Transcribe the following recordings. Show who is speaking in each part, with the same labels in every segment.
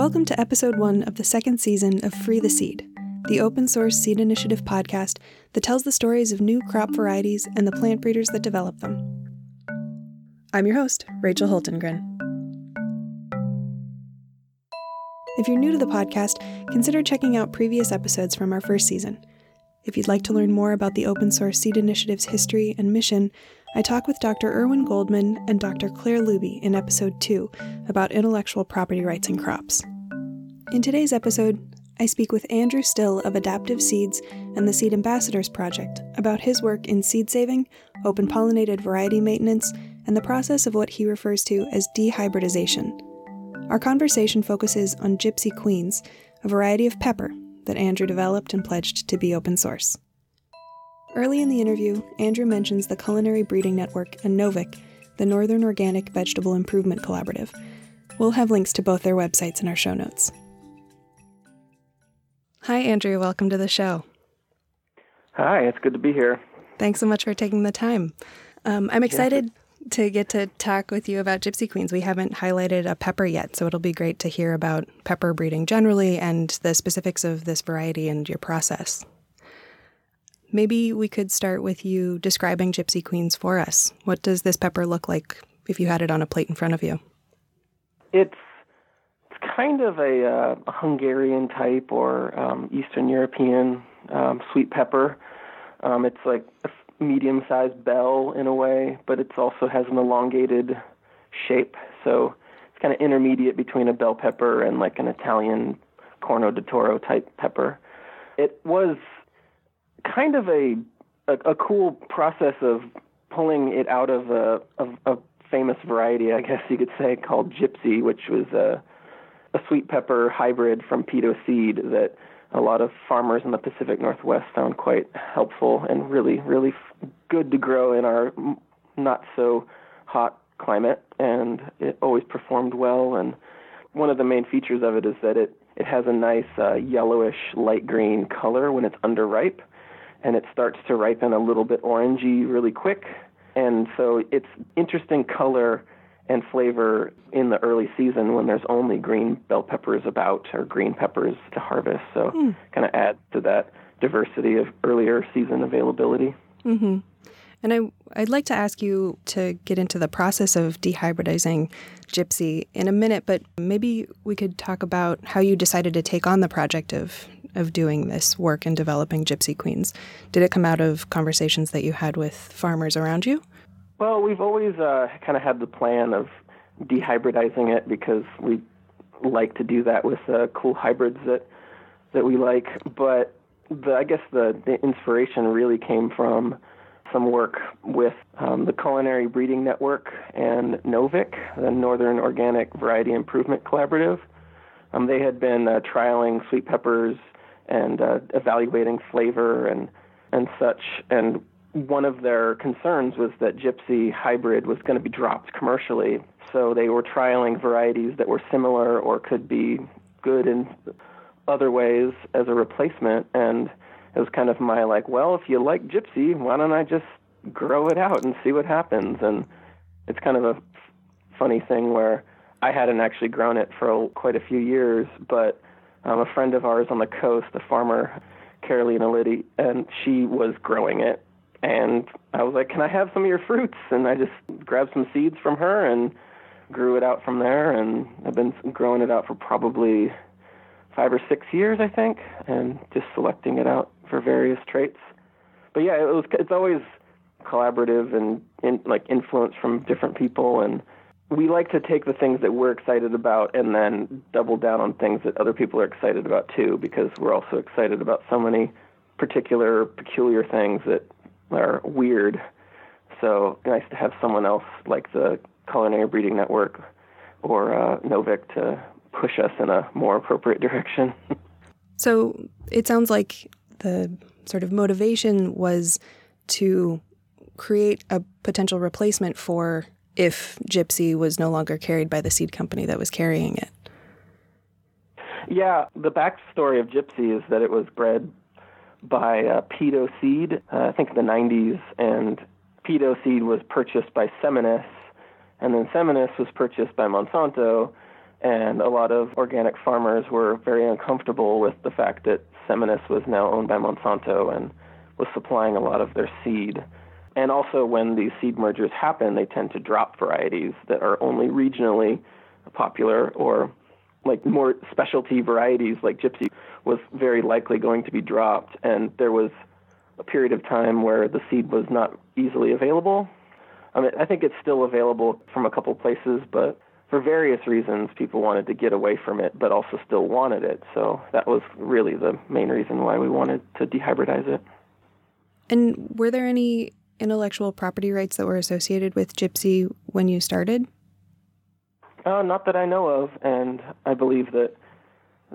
Speaker 1: Welcome to episode one of the second season of Free the Seed, the open source seed initiative podcast that tells the stories of new crop varieties and the plant breeders that develop them. I'm your host, Rachel Hultengren. If you're new to the podcast, consider checking out previous episodes from our first season. If you'd like to learn more about the Open Source Seed Initiative's history and mission, I talk with Dr. Irwin Goldman and Dr. Claire Luby in episode 2 about intellectual property rights in crops. In today's episode, I speak with Andrew Still of Adaptive Seeds and the Seed Ambassadors Project about his work in seed saving, open pollinated variety maintenance, and the process of what he refers to as dehybridization. Our conversation focuses on Gypsy Queens, a variety of pepper that Andrew developed and pledged to be open source. Early in the interview, Andrew mentions the Culinary Breeding Network and NOVIC, the Northern Organic Vegetable Improvement Collaborative. We'll have links to both their websites in our show notes. Hi, Andrew. Welcome to the show.
Speaker 2: Hi, it's good to be here.
Speaker 1: Thanks so much for taking the time. Um, I'm excited to get to talk with you about Gypsy Queens. We haven't highlighted a pepper yet, so it'll be great to hear about pepper breeding generally and the specifics of this variety and your process. Maybe we could start with you describing Gypsy Queens for us. What does this pepper look like if you had it on a plate in front of you?
Speaker 2: It's kind of a, uh, Hungarian type or um, Eastern European um, sweet pepper. Um, it's like a medium-sized bell in a way, but it also has an elongated shape. So it's kind of intermediate between a bell pepper and like an Italian Corno di Toro type pepper. It was kind of a a, a cool process of pulling it out of a, of a famous variety, I guess you could say, called Gypsy, which was a, a sweet pepper hybrid from peto seed that a lot of farmers in the Pacific Northwest found quite helpful and really, really good to grow in our not so hot climate. And it always performed well. And one of the main features of it is that it it has a nice uh, yellowish light green color when it's underripe, and it starts to ripen a little bit orangey really quick. And so it's interesting color and flavor in the early season when there's only green bell peppers about or green peppers to harvest. So mm. kind of adds to that diversity of earlier season availability.
Speaker 1: Mm-hmm. And I, I'd like to ask you to get into the process of dehybridizing Gypsy in a minute, but maybe we could talk about how you decided to take on the project of of doing this work and developing Gypsy Queens. Did it come out of conversations that you had with farmers around you?
Speaker 2: Well, we've always uh, kind of had the plan of dehybridizing it because we like to do that with uh, cool hybrids that that we like. But the, I guess the, the inspiration really came from some work with um, the Culinary Breeding Network and NOVIC, the Northern Organic Variety Improvement Collaborative. Um, they had been uh, trialing sweet peppers and uh, evaluating flavor and and such. And one of their concerns was that Gypsy hybrid was going to be dropped commercially. So they were trialing varieties that were similar or could be good in other ways as a replacement. And it was kind of my like, well, if you like Gypsy, why don't I just grow it out and see what happens? And it's kind of a funny thing where I hadn't actually grown it for quite a few years, but um, a friend of ours on the coast, a farmer, Carolina Liddy, and she was growing it and I was like, "Can I have some of your fruits?" And I just grabbed some seeds from her and grew it out from there. And I've been growing it out for probably five or six years, I think, and just selecting it out for various traits. But yeah, it was. It's always collaborative and in, like influence from different people and we like to take the things that we're excited about and then double down on things that other people are excited about too because we're also excited about so many particular peculiar things that are weird. So nice to have someone else like the Culinary Breeding Network or uh, NOVIC to push us in a more appropriate direction.
Speaker 1: so it sounds like the sort of motivation was to create a potential replacement for if Gypsy was no longer carried by the seed company that was carrying it.
Speaker 2: Yeah, the backstory of Gypsy is that it was bred by uh, Peto Seed, uh, I think in the 90s, and Peto Seed was purchased by Seminis, and then Seminis was purchased by Monsanto, And a lot of organic farmers were very uncomfortable with the fact that Seminis was now owned by Monsanto and was supplying a lot of their seed. And also, when these seed mergers happen, they tend to drop varieties that are only regionally popular or like more specialty varieties like gypsy was very likely going to be dropped. And there was a period of time where the seed was not easily available. I mean, I think it's still available from a couple places, but for various reasons, people wanted to get away from it, but also still wanted it. So that was really the main reason why we wanted to dehybridize it.
Speaker 1: And were there any intellectual property rights that were associated with Gypsy when you started?
Speaker 2: Uh, not that I know of, and I believe that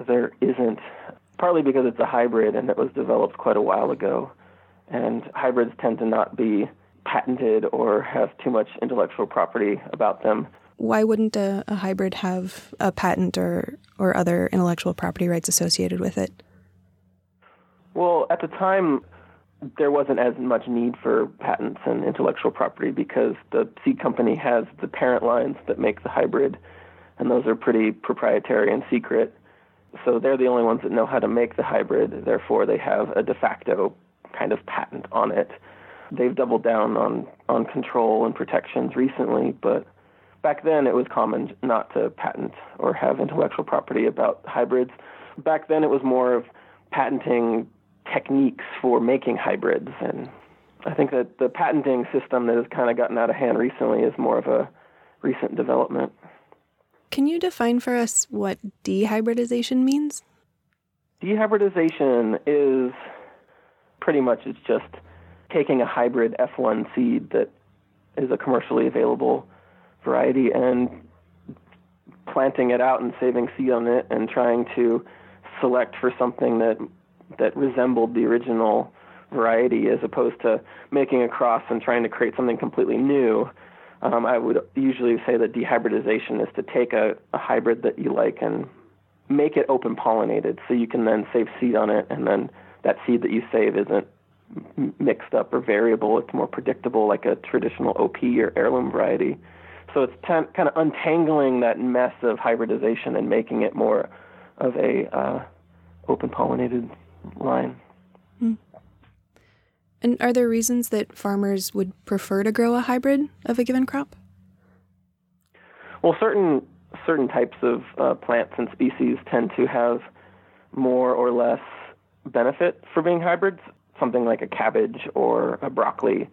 Speaker 2: there isn't, partly because it's a hybrid and it was developed quite a while ago. And hybrids tend to not be patented or have too much intellectual property about them.
Speaker 1: Why wouldn't a, a hybrid have a patent or, or other intellectual property rights associated with it?
Speaker 2: Well, at the time, there wasn't as much need for patents and intellectual property because the seed company has the parent lines that make the hybrid, and those are pretty proprietary and secret. So they're the only ones that know how to make the hybrid. Therefore, they have a de facto kind of patent on it. They've doubled down on on control and protections recently, but back then it was common not to patent or have intellectual property about hybrids. Back then it was more of patenting techniques for making hybrids and I think that the patenting system that has kind of gotten out of hand recently is more of a recent development.
Speaker 1: Can you define for us what dehybridization means?
Speaker 2: Dehybridization is pretty much it's just taking a hybrid F1 seed that is a commercially available variety and planting it out and saving seed on it and trying to select for something that that resembled the original variety as opposed to making a cross and trying to create something completely new. Um, I would usually say that dehybridization is to take a, a hybrid that you like and make it open pollinated so you can then save seed on it and then that seed that you save isn't mixed up or variable. It's more predictable, like a traditional OP or heirloom variety. So it's t- kind of untangling that mess of hybridization and making it more of a uh, open pollinated line.
Speaker 1: And are there reasons that farmers would prefer to grow a hybrid of a given crop?
Speaker 2: Well, certain certain types of uh, plants and species tend to have more or less benefit for being hybrids. Something like a cabbage or a broccoli,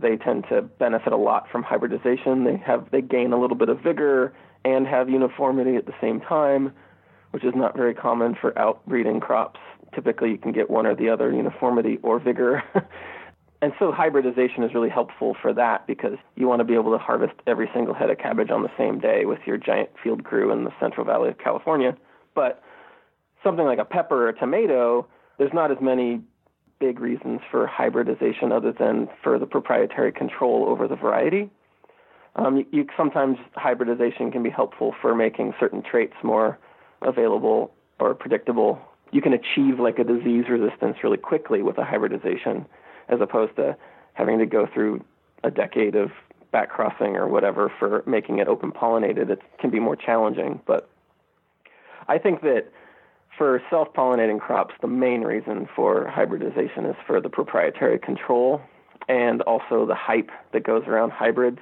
Speaker 2: they tend to benefit a lot from hybridization. They have they gain a little bit of vigor and have uniformity at the same time, which is not very common for outbreeding crops typically you can get one or the other, uniformity or vigor. and so hybridization is really helpful for that because you want to be able to harvest every single head of cabbage on the same day with your giant field crew in the Central Valley of California. But something like a pepper or a tomato, there's not as many big reasons for hybridization other than for the proprietary control over the variety. Um, you, you, sometimes hybridization can be helpful for making certain traits more available or predictable you can achieve like a disease resistance really quickly with a hybridization as opposed to having to go through a decade of back crossing or whatever for making it open pollinated. It can be more challenging. But I think that for self pollinating crops, the main reason for hybridization is for the proprietary control and also the hype that goes around hybrids.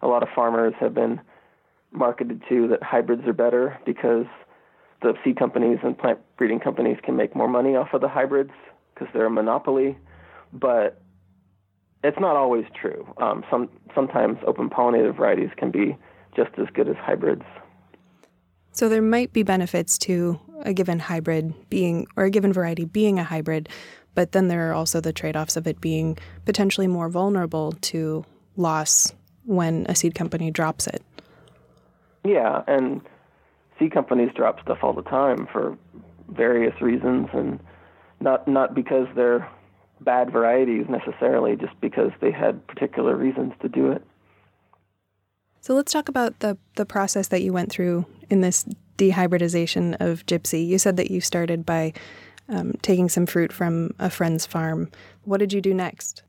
Speaker 2: A lot of farmers have been marketed to that hybrids are better because the seed companies and plant breeding companies can make more money off of the hybrids because they're a monopoly, but it's not always true. Um, some sometimes open pollinated varieties can be just as good as hybrids.
Speaker 1: So there might be benefits to a given hybrid being or a given variety being a hybrid, but then there are also the trade-offs of it being potentially more vulnerable to loss when a seed company drops it.
Speaker 2: Yeah, and seed companies drop stuff all the time for various reasons, and not not because they're bad varieties necessarily, just because they had particular reasons to do it.
Speaker 1: So let's talk about the the process that you went through in this dehybridization of gypsy. You said that you started by um, taking some fruit from a friend's farm. What did you do next?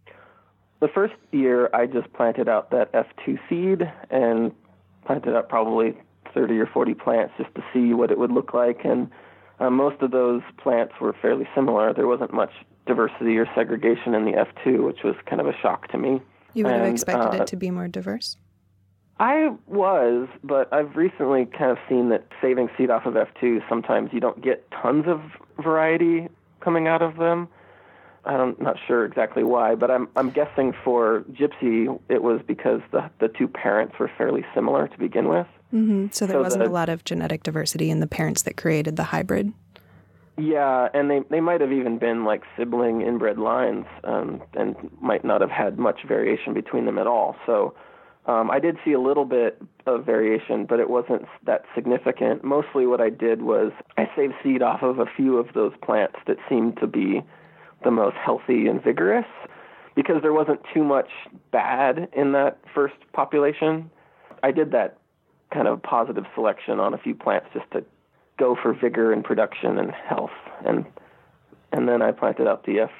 Speaker 2: The first year, I just planted out that F2 seed and planted out probably 30 or 40 plants just to see what it would look like. And uh, most of those plants were fairly similar. There wasn't much diversity or segregation in the F2, which was kind of a shock to me.
Speaker 1: You would
Speaker 2: and,
Speaker 1: have expected
Speaker 2: uh,
Speaker 1: it to be more diverse?
Speaker 2: I was, but I've recently kind of seen that saving seed off of F2, sometimes you don't get tons of variety coming out of them. I'm not sure exactly why, but I'm I'm guessing for Gypsy it was because the the two parents were fairly similar to begin with.
Speaker 1: Mm-hmm. So there
Speaker 2: So
Speaker 1: wasn't
Speaker 2: the-
Speaker 1: a lot of genetic diversity in the parents that created the hybrid.
Speaker 2: Yeah, and they they might have even been like sibling inbred lines, um, and might not have had much variation between them at all. So um, I did see a little bit of variation, but it wasn't that significant. Mostly, what I did was I saved seed off of a few of those plants that seemed to be the most healthy and vigorous, because there wasn't too much bad in that first population. I did that kind of positive selection on a few plants just to go for vigor and production and health. And and then I planted out the F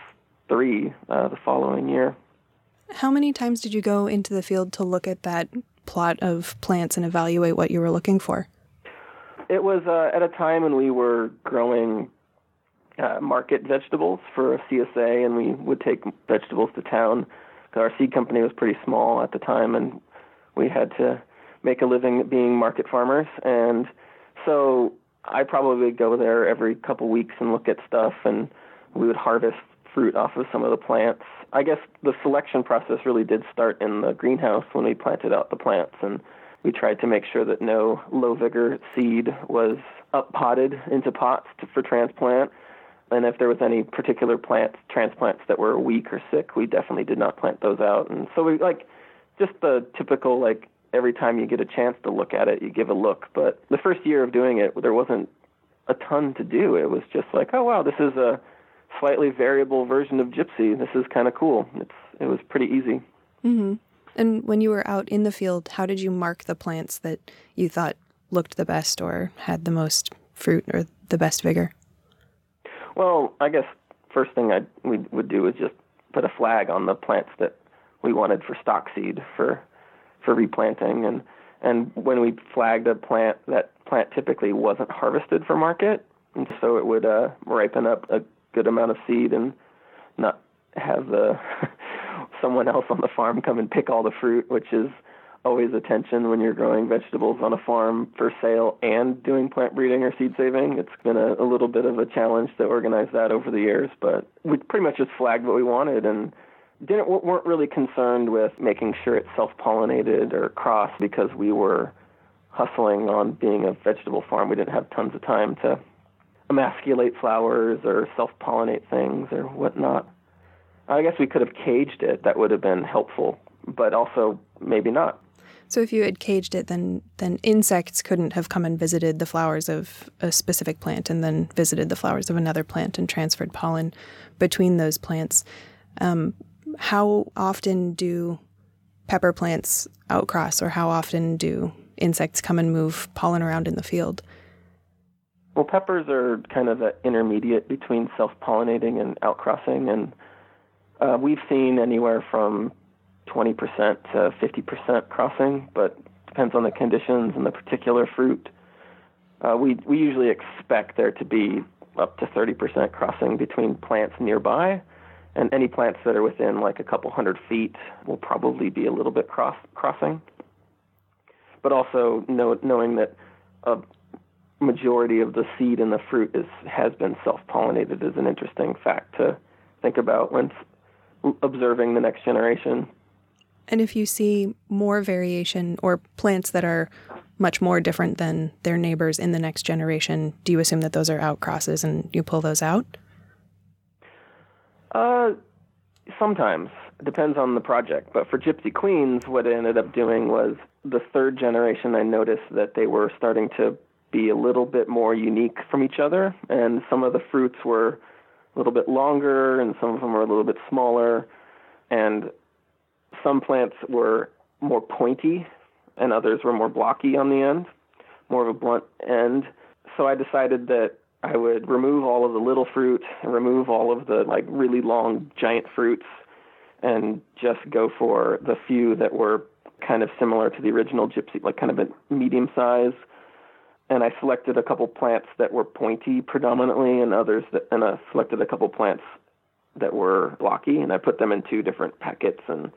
Speaker 2: three uh, the following year.
Speaker 1: How many times did you go into the field to look at that plot of plants and evaluate what you were looking for?
Speaker 2: It was uh, at a time when we were growing uh, market vegetables for a CSA, and we would take vegetables to town. Our seed company was pretty small at the time, and we had to make a living being market farmers. And so I probably would go there every couple weeks and look at stuff, and we would harvest fruit off of some of the plants. I guess the selection process really did start in the greenhouse when we planted out the plants, and we tried to make sure that no low vigor seed was up potted into pots to, for transplant. And if there was any particular plant transplants that were weak or sick, we definitely did not plant those out. And so we like just the typical like every time you get a chance to look at it, you give a look. But the first year of doing it, there wasn't a ton to do. It was just like, oh wow, this is a slightly variable version of Gypsy. This is kind of cool. It's it was pretty easy.
Speaker 1: Mm-hmm. And when you were out in the field, how did you mark the plants that you thought looked the best or had the most fruit or the best vigor?
Speaker 2: Well, I guess first thing I we would do is just put a flag on the plants that we wanted for stock seed for for replanting. And and when we flagged a plant that plant typically wasn't harvested for market. And so it would uh ripen up a good amount of seed and not have the someone else on the farm come and pick all the fruit which is always a tension when you're growing vegetables on a farm for sale and doing plant breeding or seed saving. It's been a, a little bit of a challenge to organize that over the years, but we pretty much just flagged what we wanted and didn't weren't really concerned with making sure it self-pollinated or crossed because we were hustling on being a vegetable farm. We didn't have tons of time to emasculate flowers or self-pollinate things or whatnot. I guess we could have caged it. That would have been helpful, but also maybe not.
Speaker 1: So if you had caged it, then then insects couldn't have come and visited the flowers of a specific plant and then visited the flowers of another plant and transferred pollen between those plants. Um, how often do pepper plants outcross, or how often do insects come and move pollen around in the field?
Speaker 2: Well, peppers are kind of the intermediate between self-pollinating and outcrossing, and uh, we've seen anywhere from 20% to 50% crossing, but depends on the conditions and the particular fruit. Uh, we we usually expect there to be up to 30% crossing between plants nearby, and any plants that are within like a couple hundred feet will probably be a little bit cross crossing. But also know, knowing that a majority of the seed in the fruit is has been self-pollinated is an interesting fact to think about when observing the next generation.
Speaker 1: And if you see more variation or plants that are much more different than their neighbors in the next generation, do you assume that those are outcrosses and you pull those out?
Speaker 2: Uh, sometimes depends on the project. But for Gypsy Queens, what I ended up doing was the third generation. I noticed that they were starting to be a little bit more unique from each other, and some of the fruits were a little bit longer, and some of them were a little bit smaller, and some plants were more pointy, and others were more blocky on the end, more of a blunt end. So I decided that I would remove all of the little fruit and remove all of the like really long giant fruits and just go for the few that were kind of similar to the original gypsy, like kind of a medium size and I selected a couple plants that were pointy predominantly, and others that, and I selected a couple plants that were blocky, and I put them in two different packets and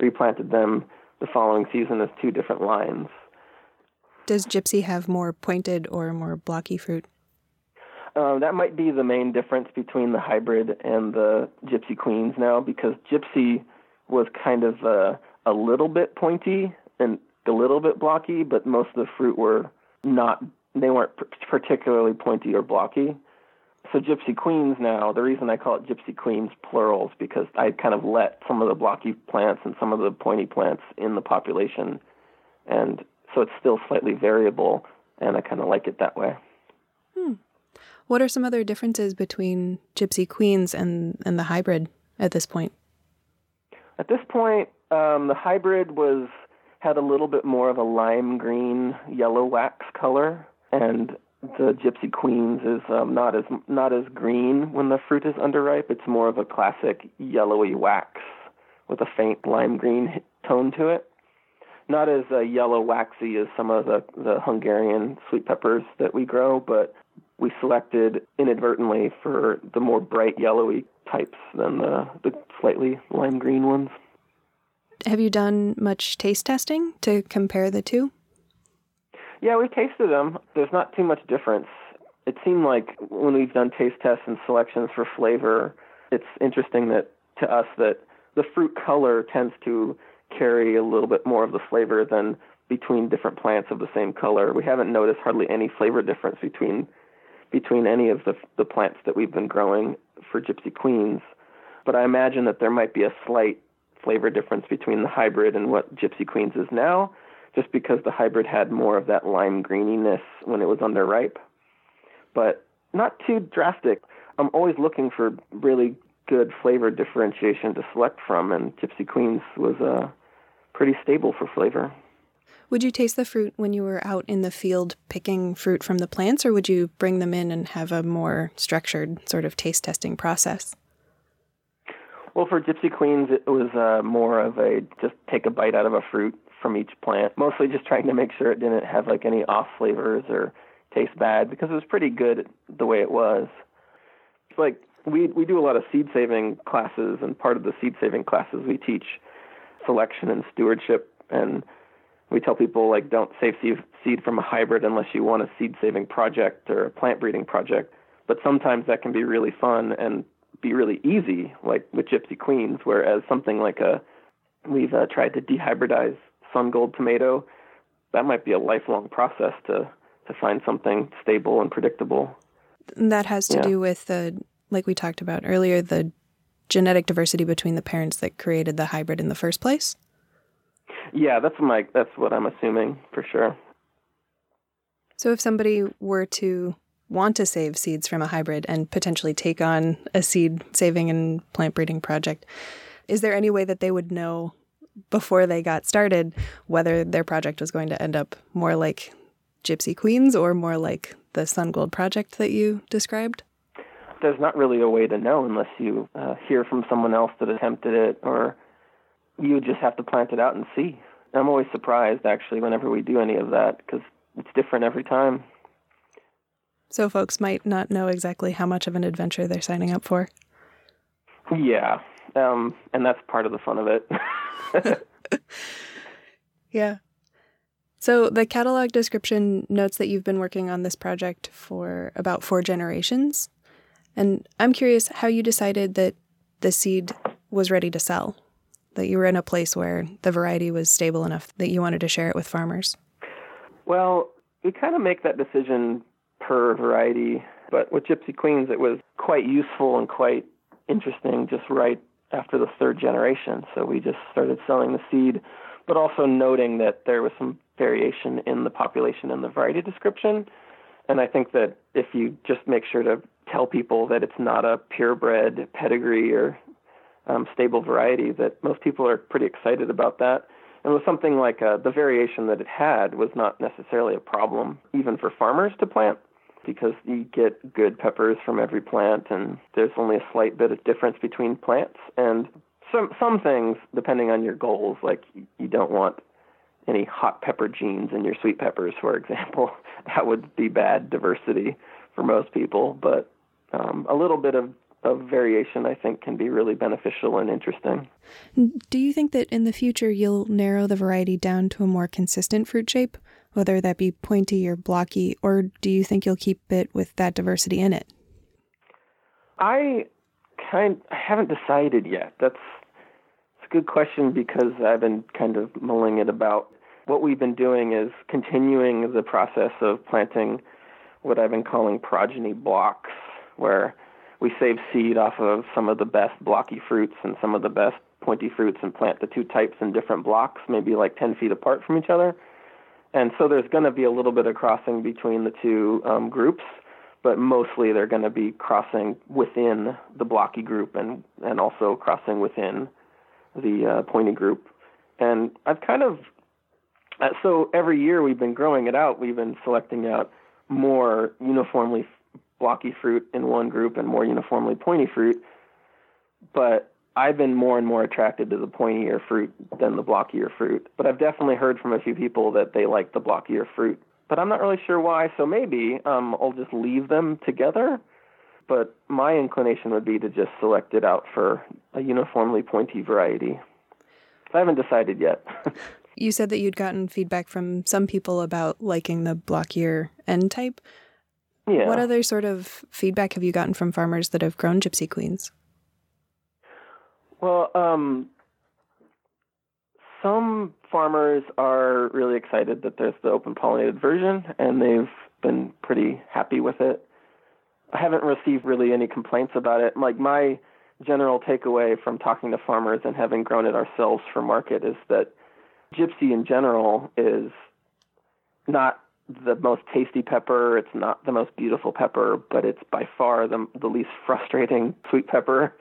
Speaker 2: replanted them the following season as two different lines.
Speaker 1: Does Gypsy have more pointed or more blocky fruit?
Speaker 2: Uh, that might be the main difference between the hybrid and the Gypsy Queens now, because Gypsy was kind of uh, a little bit pointy and a little bit blocky, but most of the fruit were not. They weren't particularly pointy or blocky. So Gypsy Queens now, the reason I call it Gypsy Queens plurals because I kind of let some of the blocky plants and some of the pointy plants in the population, and so it's still slightly variable, and I kind of like it that way.
Speaker 1: Hmm. What are some other differences between Gypsy Queens and and the hybrid at this point?
Speaker 2: At this point, um, the hybrid was had a little bit more of a lime green yellow wax color, and the Gypsy Queens is um, not as not as green when the fruit is underripe. It's more of a classic yellowy wax with a faint lime green tone to it. Not as uh, yellow waxy as some of the the Hungarian sweet peppers that we grow, but we selected inadvertently for the more bright yellowy types than the, the slightly lime green ones.
Speaker 1: Have you done much taste testing to compare the two?
Speaker 2: Yeah, we tasted them. There's not too much difference. It seemed like when we've done taste tests and selections for flavor, it's interesting that to us that the fruit color tends to carry a little bit more of the flavor than between different plants of the same color. We haven't noticed hardly any flavor difference between between any of the the plants that we've been growing for Gypsy Queens. But I imagine that there might be a slight flavor difference between the hybrid and what Gypsy Queens is now just because the hybrid had more of that lime greeniness when it was underripe. But not too drastic. I'm always looking for really good flavor differentiation to select from, and Gypsy Queens was uh, pretty stable for flavor.
Speaker 1: Would you taste the fruit when you were out in the field picking fruit from the plants, or would you bring them in and have a more structured sort of taste testing process?
Speaker 2: Well, for Gypsy Queens, it was uh, more of a just take a bite out of a fruit from each plant, mostly just trying to make sure it didn't have like any off flavors or taste bad because it was pretty good the way it was. It's like we we do a lot of seed saving classes, and part of the seed saving classes we teach selection and stewardship, and we tell people like don't save seed from a hybrid unless you want a seed saving project or a plant breeding project. But sometimes that can be really fun and be really easy, like with Gypsy Queens, whereas something like a we've uh, tried to dehybridize sun gold tomato, that might be a lifelong process to to find something stable and predictable.
Speaker 1: That has to yeah. do with the like we talked about earlier, the genetic diversity between the parents that created the hybrid in the first place.
Speaker 2: Yeah, that's my that's what I'm assuming for sure.
Speaker 1: So if somebody were to want to save seeds from a hybrid and potentially take on a seed saving and plant breeding project, is there any way that they would know before they got started whether their project was going to end up more like Gypsy Queens or more like the Sun Gold project that you described?
Speaker 2: There's not really a way to know unless you uh, hear from someone else that attempted it, or you just have to plant it out and see. I'm always surprised, actually, whenever we do any of that because it's different every time.
Speaker 1: So, folks might not know exactly how much of an adventure they're signing up for.
Speaker 2: Yeah, um, and that's part of the fun of it.
Speaker 1: yeah. So the catalog description notes that you've been working on this project for about four generations. And I'm curious how you decided that the seed was ready to sell, that you were in a place where the variety was stable enough that you wanted to share it with farmers.
Speaker 2: Well, we kind of make that decision per variety, but with Gypsy Queens, it was quite useful and quite interesting just right after the third generation. So we just started selling the seed, but also noting that there was some variation in the population and the variety description. And I think that if you just make sure to tell people that it's not a purebred pedigree or um, stable variety, that most people are pretty excited about that. And with something like uh, the variation that it had was not necessarily a problem, even for farmers to plant because you get good peppers from every plant and there's only a slight bit of difference between plants and some some things depending on your goals like you don't want any hot pepper genes in your sweet peppers, for example. that would be bad diversity for most people, but um, a little bit of, of variation, I think, can be really beneficial and interesting.
Speaker 1: Do you think that in the future you'll narrow the variety down to a more consistent fruit shape, whether that be pointy or blocky, or do you think you'll keep it with that diversity in it?
Speaker 2: I kind I haven't decided yet. That's it's a good question because I've been kind of mulling it about. What we've been doing is continuing the process of planting what I've been calling progeny blocks, where we save seed off of some of the best blocky fruits and some of the best pointy fruits and plant the two types in different blocks, maybe like 10 feet apart from each other. And so there's going to be a little bit of crossing between the two um, groups but mostly they're going to be crossing within the blocky group and and also crossing within the uh, pointy group. And I've kind of uh, so every year we've been growing it out. We've been selecting out more uniformly blocky fruit in one group and more uniformly pointy fruit. But I've been more and more attracted to the pointier fruit than the blockier fruit. But I've definitely heard from a few people that they like the blockier fruit but I'm not really sure why. So maybe um, I'll just leave them together. But my inclination would be to just select it out for a uniformly pointy variety. I haven't decided yet.
Speaker 1: you said that you'd gotten feedback from some people about liking the blockier end type.
Speaker 2: Yeah.
Speaker 1: What other sort of feedback have you gotten from farmers that have grown Gypsy Queens?
Speaker 2: Well, um, some farmers are really excited that there's the open pollinated version, and they've been pretty happy with it. I haven't received really any complaints about it. Like my general takeaway from talking to farmers and having grown it ourselves for market is that gypsy in general is not the most tasty pepper. It's not the most beautiful pepper, but it's by far the the least frustrating sweet pepper.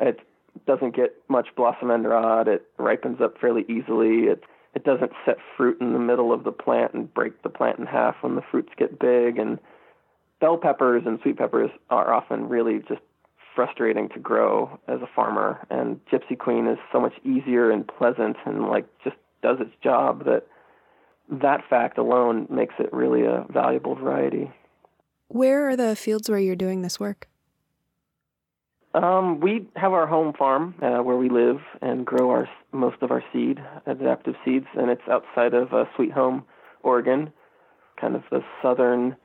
Speaker 2: It's doesn't get much blossom end rot. It ripens up fairly easily. It it doesn't set fruit in the middle of the plant and break the plant in half when the fruits get big. And bell peppers and sweet peppers are often really just frustrating to grow as a farmer. And Gypsy Queen is so much easier and pleasant and like just does its job that that fact alone makes it really a valuable variety.
Speaker 1: Where are the fields where you're doing this work?
Speaker 2: Um, we have our home farm uh, where we live and grow our most of our seed, adaptive seeds, and it's outside of uh, Sweet Home, Oregon, kind of the southern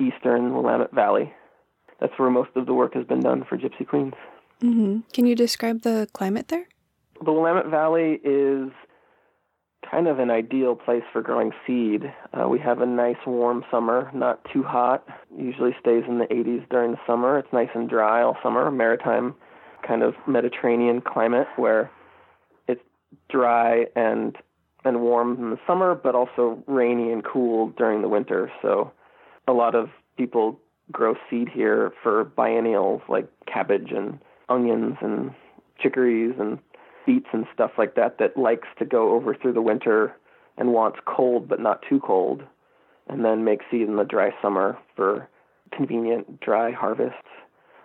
Speaker 2: eastern Willamette Valley. That's where most of the work has been done for Gypsy Queens.
Speaker 1: Mm-hmm. Can you describe the climate there?
Speaker 2: The Willamette Valley is kind of an ideal place for growing seed. Uh, we have a nice warm summer, not too hot. Usually stays in the 80s during the summer. It's nice and dry all summer. Maritime, kind of Mediterranean climate where it's dry and and warm in the summer, but also rainy and cool during the winter. So a lot of people grow seed here for biennials like cabbage and onions and chicories and beets and stuff like that that likes to go over through the winter and wants cold but not too cold, and then make seed in the dry summer for convenient dry harvests.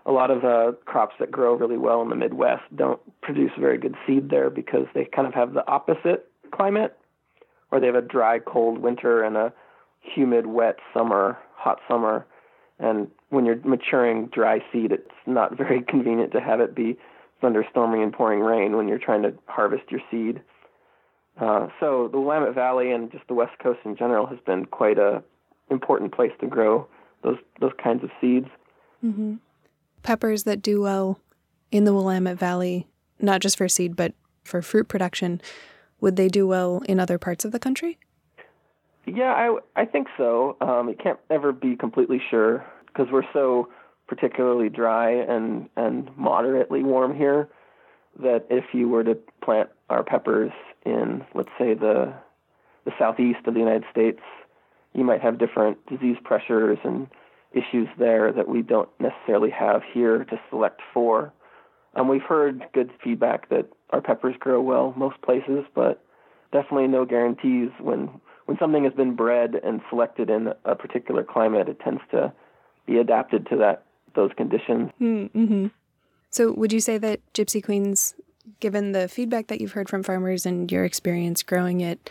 Speaker 2: A lot of uh, crops that grow really well in the Midwest don't produce very good seed there because they kind of have the opposite climate, or they have a dry, cold winter and a humid, wet summer, hot summer. And when you're maturing dry seed, it's not very convenient to have it be thunderstorming and pouring rain when you're trying to harvest your seed. Uh, so the Willamette Valley and just the West Coast in general has been quite a important place to grow those those kinds of seeds.
Speaker 1: Mm-hmm. Peppers that do well in the Willamette Valley, not just for seed but for fruit production, would they do well in other parts of the country?
Speaker 2: Yeah, I I think so. Um, you can't ever be completely sure because we're so particularly dry and and moderately warm here that if you were to plant our peppers in let's say the the southeast of the United States you might have different disease pressures and issues there that we don't necessarily have here to select for. Um, we've heard good feedback that our peppers grow well most places, but definitely no guarantees. When when something has been bred and selected in a particular climate, it tends to be adapted to that those conditions.
Speaker 1: Mm-hmm. So, would you say that Gypsy Queens, given the feedback that you've heard from farmers and your experience growing it,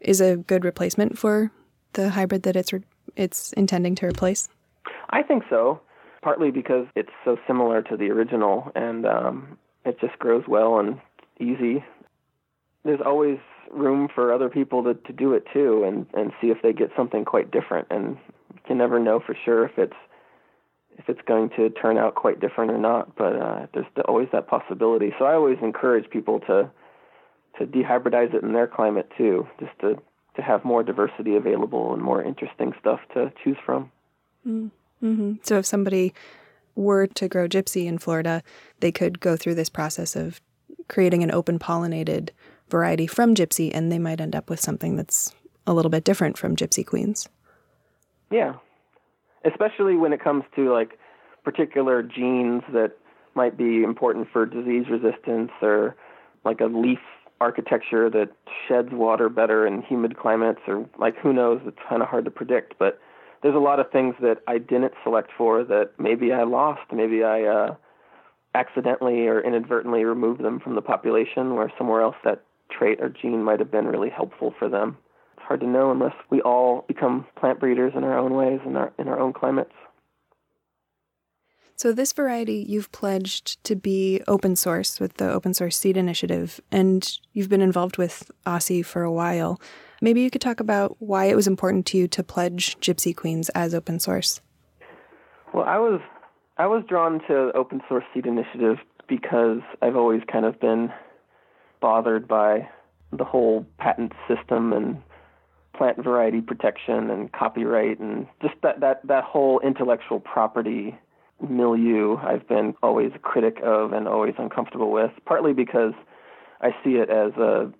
Speaker 1: is a good replacement for the hybrid that it's re- it's intending to replace?
Speaker 2: I think so, partly because it's so similar to the original, and um, it just grows well and easy. There's always room for other people to, to do it too, and and see if they get something quite different. And you can never know for sure if it's if it's going to turn out quite different or not. But uh, there's always that possibility. So I always encourage people to to dehybridize it in their climate too, just to to have more diversity available and more interesting stuff to choose from.
Speaker 1: Mm-hmm. So if somebody were to grow gypsy in Florida, they could go through this process of creating an open pollinated variety from gypsy, and they might end up with something that's a little bit different from gypsy queens.
Speaker 2: Yeah, especially when it comes to like particular genes that might be important for disease resistance or like a leaf architecture that sheds water better in humid climates or like who knows? It's kind of hard to predict but there's a lot of things that I didn't select for that maybe I lost maybe I uh accidentally or inadvertently removed them from the population where somewhere else that trait or gene might have been really helpful for them hard to know unless we all become plant breeders in our own ways and our in our own climates
Speaker 1: so, this variety you've pledged to be open source with the Open Source Seed Initiative, and you've been involved with OSSI for a while. Maybe you could talk about why it was important to you to pledge Gypsy Queens as open source.
Speaker 2: Well, I was I was drawn to Open Source Seed Initiative because I've always kind of been bothered by the whole patent system and plant variety protection and copyright and just that that that whole intellectual property milieu I've been always a critic of and always uncomfortable with, partly because I see it as a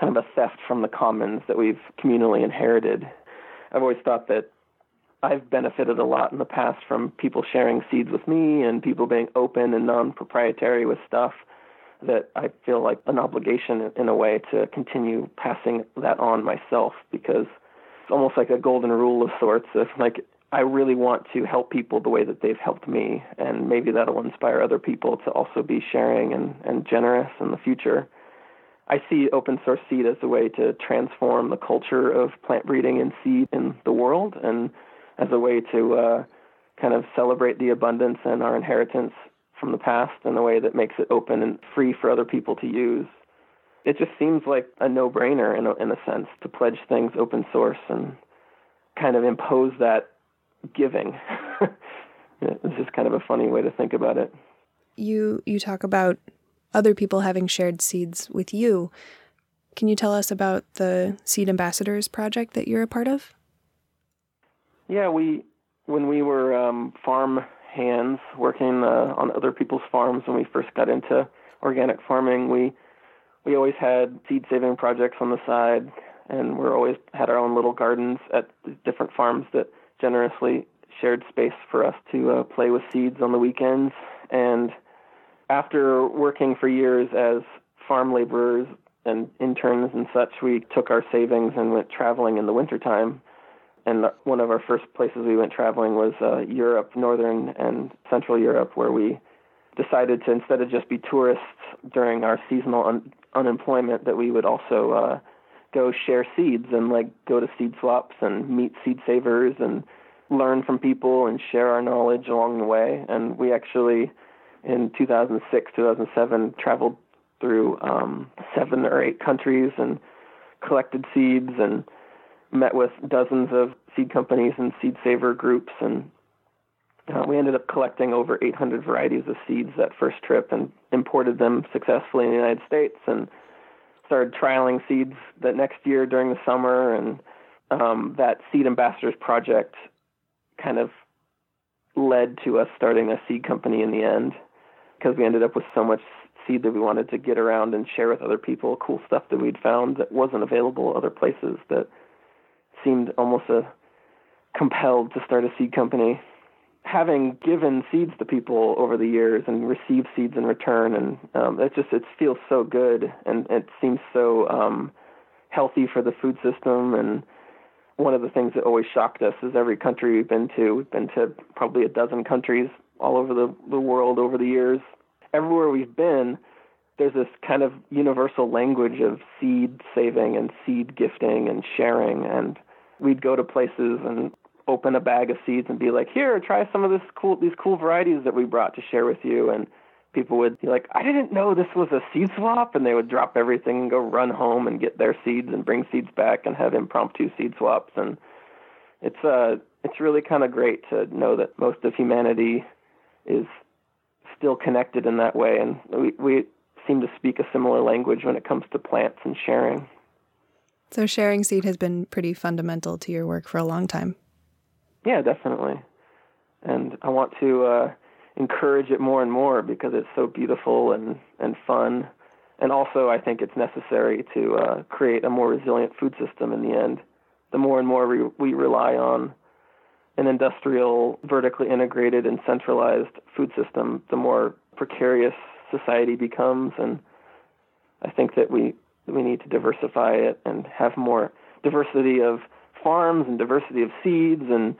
Speaker 2: kind of a theft from the commons that we've communally inherited. I've always thought that I've benefited a lot in the past from people sharing seeds with me and people being open and non proprietary with stuff that I feel like an obligation in a way to continue passing that on myself because it's almost like a golden rule of sorts. of like I really want to help people the way that they've helped me, and maybe that'll inspire other people to also be sharing and, and generous in the future. I see open source seed as a way to transform the culture of plant breeding and seed in the world, and as a way to uh, kind of celebrate the abundance and our inheritance from the past in a way that makes it open and free for other people to use. It just seems like a no-brainer in a, in a sense to pledge things open source and kind of impose that giving. it's just kind of a funny way to think about it.
Speaker 1: You you talk about other people having shared seeds with you. Can you tell us about the Seed Ambassadors project that you're a part of?
Speaker 2: Yeah, we when we were um, farm hands working uh, on other people's farms when we first got into organic farming, we we always had seed saving projects on the side, and we're always had our own little gardens at different farms that generously shared space for us to uh, play with seeds on the weekends. And after working for years as farm laborers and interns and such, we took our savings and went traveling in the wintertime. And one of our first places we went traveling was uh, Europe, northern and central Europe, where we decided to instead of just be tourists during our seasonal un- unemployment, that we would also uh, go share seeds and like go to seed swaps and meet seed savers and learn from people and share our knowledge along the way. And we actually, in 2006, 2007, traveled through um, seven or eight countries and collected seeds and met with dozens of seed companies and seed saver groups and uh, we ended up collecting over 800 varieties of seeds that first trip and imported them successfully in the United States and started trialing seeds that next year during the summer, and um, that Seed Ambassadors project kind of led to us starting a seed company in the end because we ended up with so much seed that we wanted to get around and share with other people cool stuff that we'd found that wasn't available other places that seemed almost a compelled to start a seed company having given seeds to people over the years and received seeds in return, and um, it just it feels so good, and it seems so um, healthy for the food system. And one of the things that always shocked us is every country we've been to, we've been to probably a dozen countries all over the the world over the years. Everywhere we've been, there's this kind of universal language of seed saving and seed gifting and sharing and we'd go to places and open a bag of seeds and be like, "Here, try some of this cool these cool varieties that we brought to share with you." And people would be like, "I didn't know this was a seed swap," and they would drop everything and go run home and get their seeds and bring seeds back and have impromptu seed swaps. And it's uh it's really kind of great to know that most of humanity is still connected in that way, and we we seem to speak a similar language when it comes to plants and sharing.
Speaker 1: So sharing seed has been pretty fundamental to your work for a long time.
Speaker 2: Yeah, definitely. And I want to uh, encourage it more and more because it's so beautiful and, and fun. And also, I think it's necessary to uh, create a more resilient food system in the end. The more and more we, we rely on an industrial, vertically integrated, and centralized food system, the more precarious society becomes. And I think that we we need to diversify it and have more diversity of farms and diversity of seeds and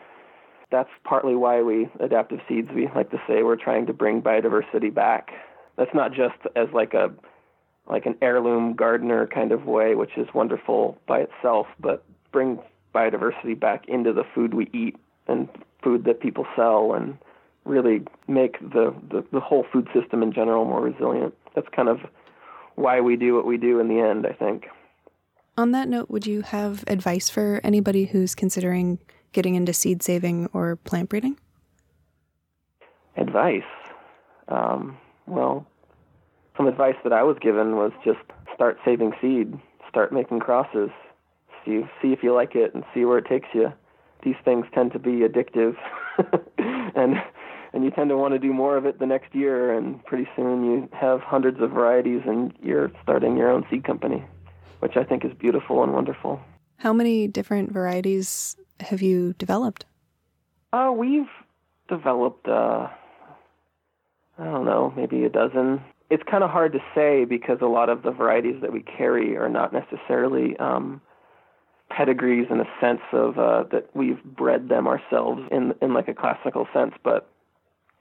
Speaker 2: that's partly why we adaptive seeds we like to say we're trying to bring biodiversity back. That's not just as like a like an heirloom gardener kind of way which is wonderful by itself but bring biodiversity back into the food we eat and food that people sell and really make the, the, the whole food system in general more resilient. That's kind of why we do what we do in the end, I think.
Speaker 1: On that note, would you have advice for anybody who's considering getting into seed saving or plant breeding?
Speaker 2: Advice? Um, well, some advice that I was given was just start saving seed, start making crosses, see see if you like it, and see where it takes you. These things tend to be addictive, and and you tend to want to do more of it the next year and pretty soon you have hundreds of varieties and you're starting your own seed company which i think is beautiful and wonderful.
Speaker 1: How many different varieties have you developed?
Speaker 2: Uh, we've developed uh, i don't know maybe a dozen. It's kind of hard to say because a lot of the varieties that we carry are not necessarily um, pedigrees in a sense of uh, that we've bred them ourselves in in like a classical sense, but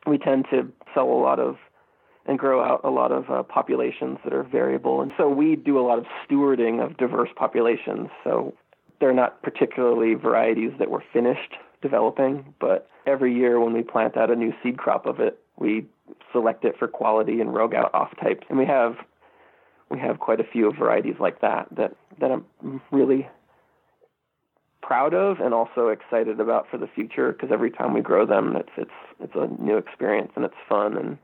Speaker 2: we tend to sell a lot of and grow out a lot of uh, populations that are variable. And so we do a lot of stewarding of diverse populations. So they're not particularly varieties that we're finished developing, but every year when we plant out a new seed crop of it, we select it for quality and rogue out off types. And we have we have quite a few varieties like that that that I'm really proud of and also excited about for the future because every time we grow them, it's it's it's a new experience and it's fun and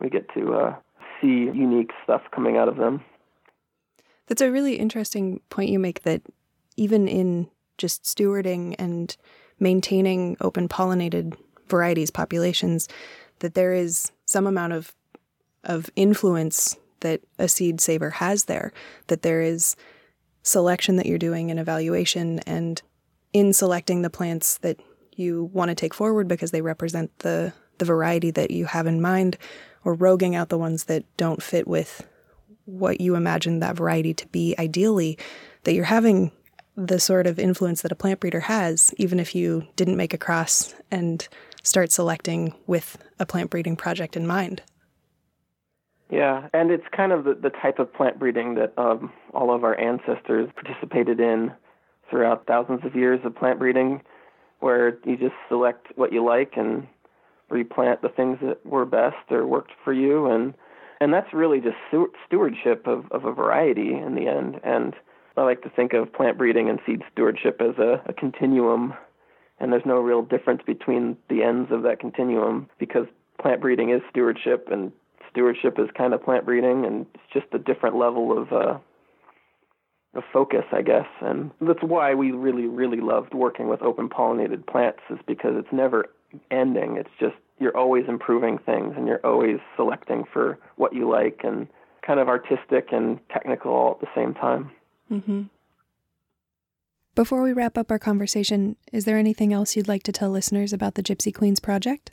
Speaker 2: we get to uh, see unique stuff coming out of them.
Speaker 1: That's a really interesting point you make. That even in just stewarding and maintaining open pollinated varieties populations, that there is some amount of of influence that a seed saver has there. That there is selection that you're doing and evaluation and in selecting the plants that you want to take forward because they represent the the variety that you have in mind or roguing out the ones that don't fit with what you imagine that variety to be ideally that you're having the sort of influence that a plant breeder has even if you didn't make a cross and start selecting with a plant breeding project in mind
Speaker 2: yeah, and it's kind of the, the type of plant breeding that um, all of our ancestors participated in throughout thousands of years of plant breeding, where you just select what you like and replant the things that were best or worked for you, and and that's really just stewardship of, of a variety in the end. And I like to think of plant breeding and seed stewardship as a, a continuum, and there's no real difference between the ends of that continuum because plant breeding is stewardship and stewardship is kind of plant breeding, and it's just a different level of uh, of focus, I guess. And that's why we really, really loved working with open pollinated plants, is because it's never ending. It's just you're always improving things, and you're always selecting for what you like, and kind of artistic and technical all at the same time.
Speaker 1: Mm-hmm. Before we wrap up our conversation, is there anything else you'd like to tell listeners about the Gypsy Queens project?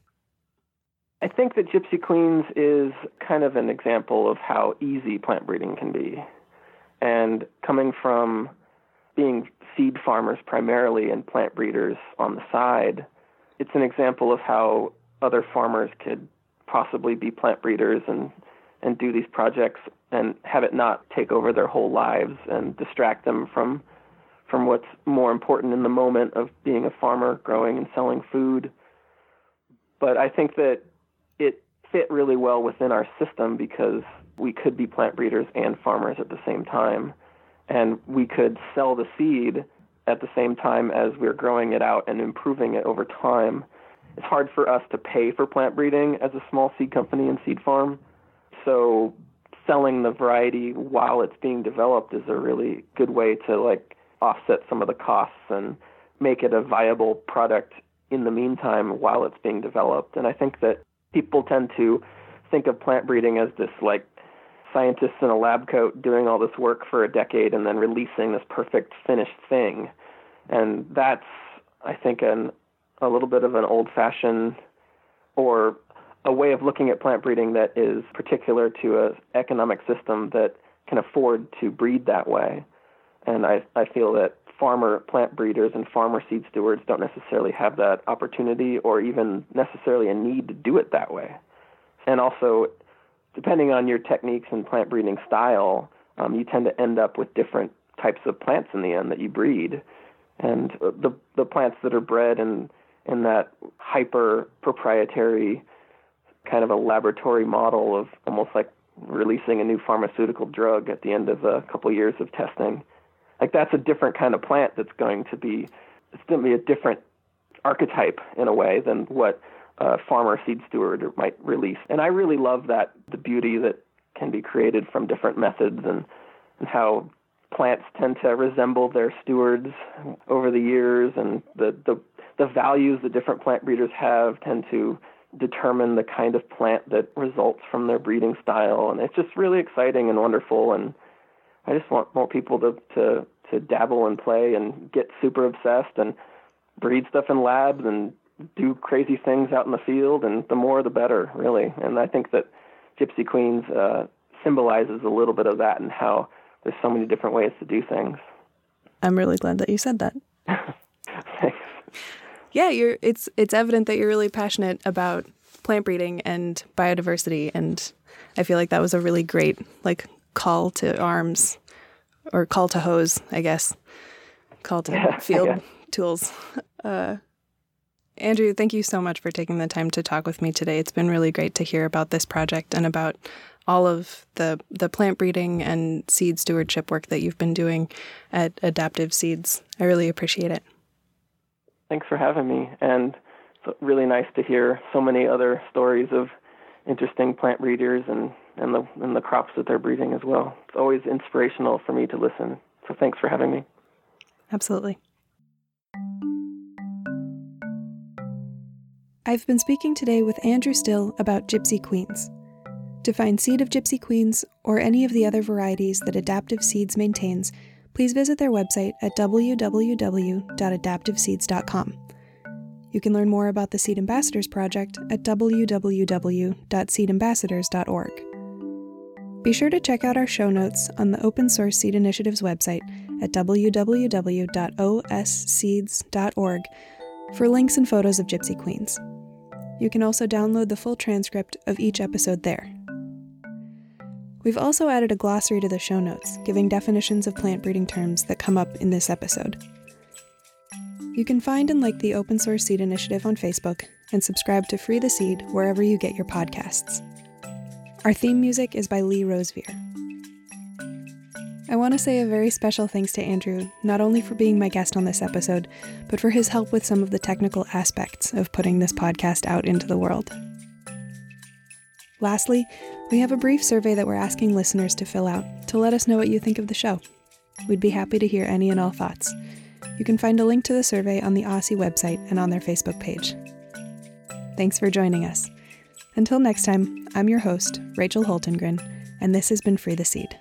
Speaker 2: I think that Gypsy Queens is kind of an example of how easy plant breeding can be. And coming from being seed farmers primarily and plant breeders on the side, it's an example of how other farmers could possibly be plant breeders and, and do these projects and have it not take over their whole lives and distract them from from what's more important in the moment of being a farmer growing and selling food but I think that it fit really well within our system because we could be plant breeders and farmers at the same time and we could sell the seed at the same time as we're growing it out and improving it over time. It's hard for us to pay for plant breeding as a small seed company and seed farm. So selling the variety while it's being developed is a really good way to like offset some of the costs and make it a viable product in the meantime while it's being developed. And I think that people tend to think of plant breeding as this like scientists in a lab coat doing all this work for a decade and then releasing this perfect finished thing. And that's, I think, an, a little bit of an old fashioned or a way of looking at plant breeding that is particular to an economic system that can afford to breed that way. And I, I feel that farmer plant breeders and farmer seed stewards don't necessarily have that opportunity or even necessarily a need to do it that way. And also, depending on your techniques and plant breeding style, um, you tend to end up with different types of plants in the end that you breed. And the the plants that are bred in in that hyper proprietary kind of a laboratory model of almost like releasing a new pharmaceutical drug at the end of a couple years of testing. Like that's a different kind of plant that's going to be it's going to be a different archetype in a way than what uh, farmer seed steward might release. And I really love that the beauty that can be created from different methods and, and how plants tend to resemble their stewards over the years. And the, the the values that different plant breeders have tend to determine the kind of plant that results from their breeding style. And it's just really exciting and wonderful. And I just want more people to to to dabble and play and get super obsessed and breed stuff in labs and do crazy things out in the field, and the more the better, really. And I think that Gypsy Queens uh, symbolizes a little bit of that and how there's so many different ways to do things.
Speaker 1: I'm really glad that you said that.
Speaker 2: Thanks.
Speaker 1: Yeah, you're. It's it's evident that you're really passionate about plant breeding and biodiversity, and I feel like that was a really great like call to arms, or call to hose, I guess. Call to yeah, field tools. Uh, Andrew, thank you so much for taking the time to talk with me today. It's been really great to hear about this project and about all of the the plant breeding and seed stewardship work that you've been doing at Adaptive Seeds. I really appreciate it.
Speaker 2: Thanks for having me, and it's really nice to hear so many other stories of interesting plant breeders and and the and the crops that they're breeding as well. It's always inspirational for me to listen. So thanks for having me.
Speaker 1: Absolutely. I've been speaking today with Andrew Still about Gypsy Queens. To find seed of Gypsy Queens or any of the other varieties that Adaptive Seeds maintains, please visit their website at www.adaptiveseeds.com. You can learn more about the Seed Ambassadors Project at www.seedambassadors.org. Be sure to check out our show notes on the Open Source Seed Initiative's website at www.osseeds.org for links and photos of Gypsy Queens. You can also download the full transcript of each episode there. We've also added a glossary to the show notes, giving definitions of plant breeding terms that come up in this episode. You can find and like the Open Source Seed Initiative on Facebook and subscribe to Free the Seed wherever you get your podcasts. Our theme music is by Lee Rosevere. I want to say a very special thanks to Andrew, not only for being my guest on this episode, but for his help with some of the technical aspects of putting this podcast out into the world. Lastly, we have a brief survey that we're asking listeners to fill out to let us know what you think of the show. We'd be happy to hear any and all thoughts. You can find a link to the survey on the OSSI website and on their Facebook page. Thanks for joining us. Until next time, I'm your host, Rachel Hultengren, and this has been Free the Seed.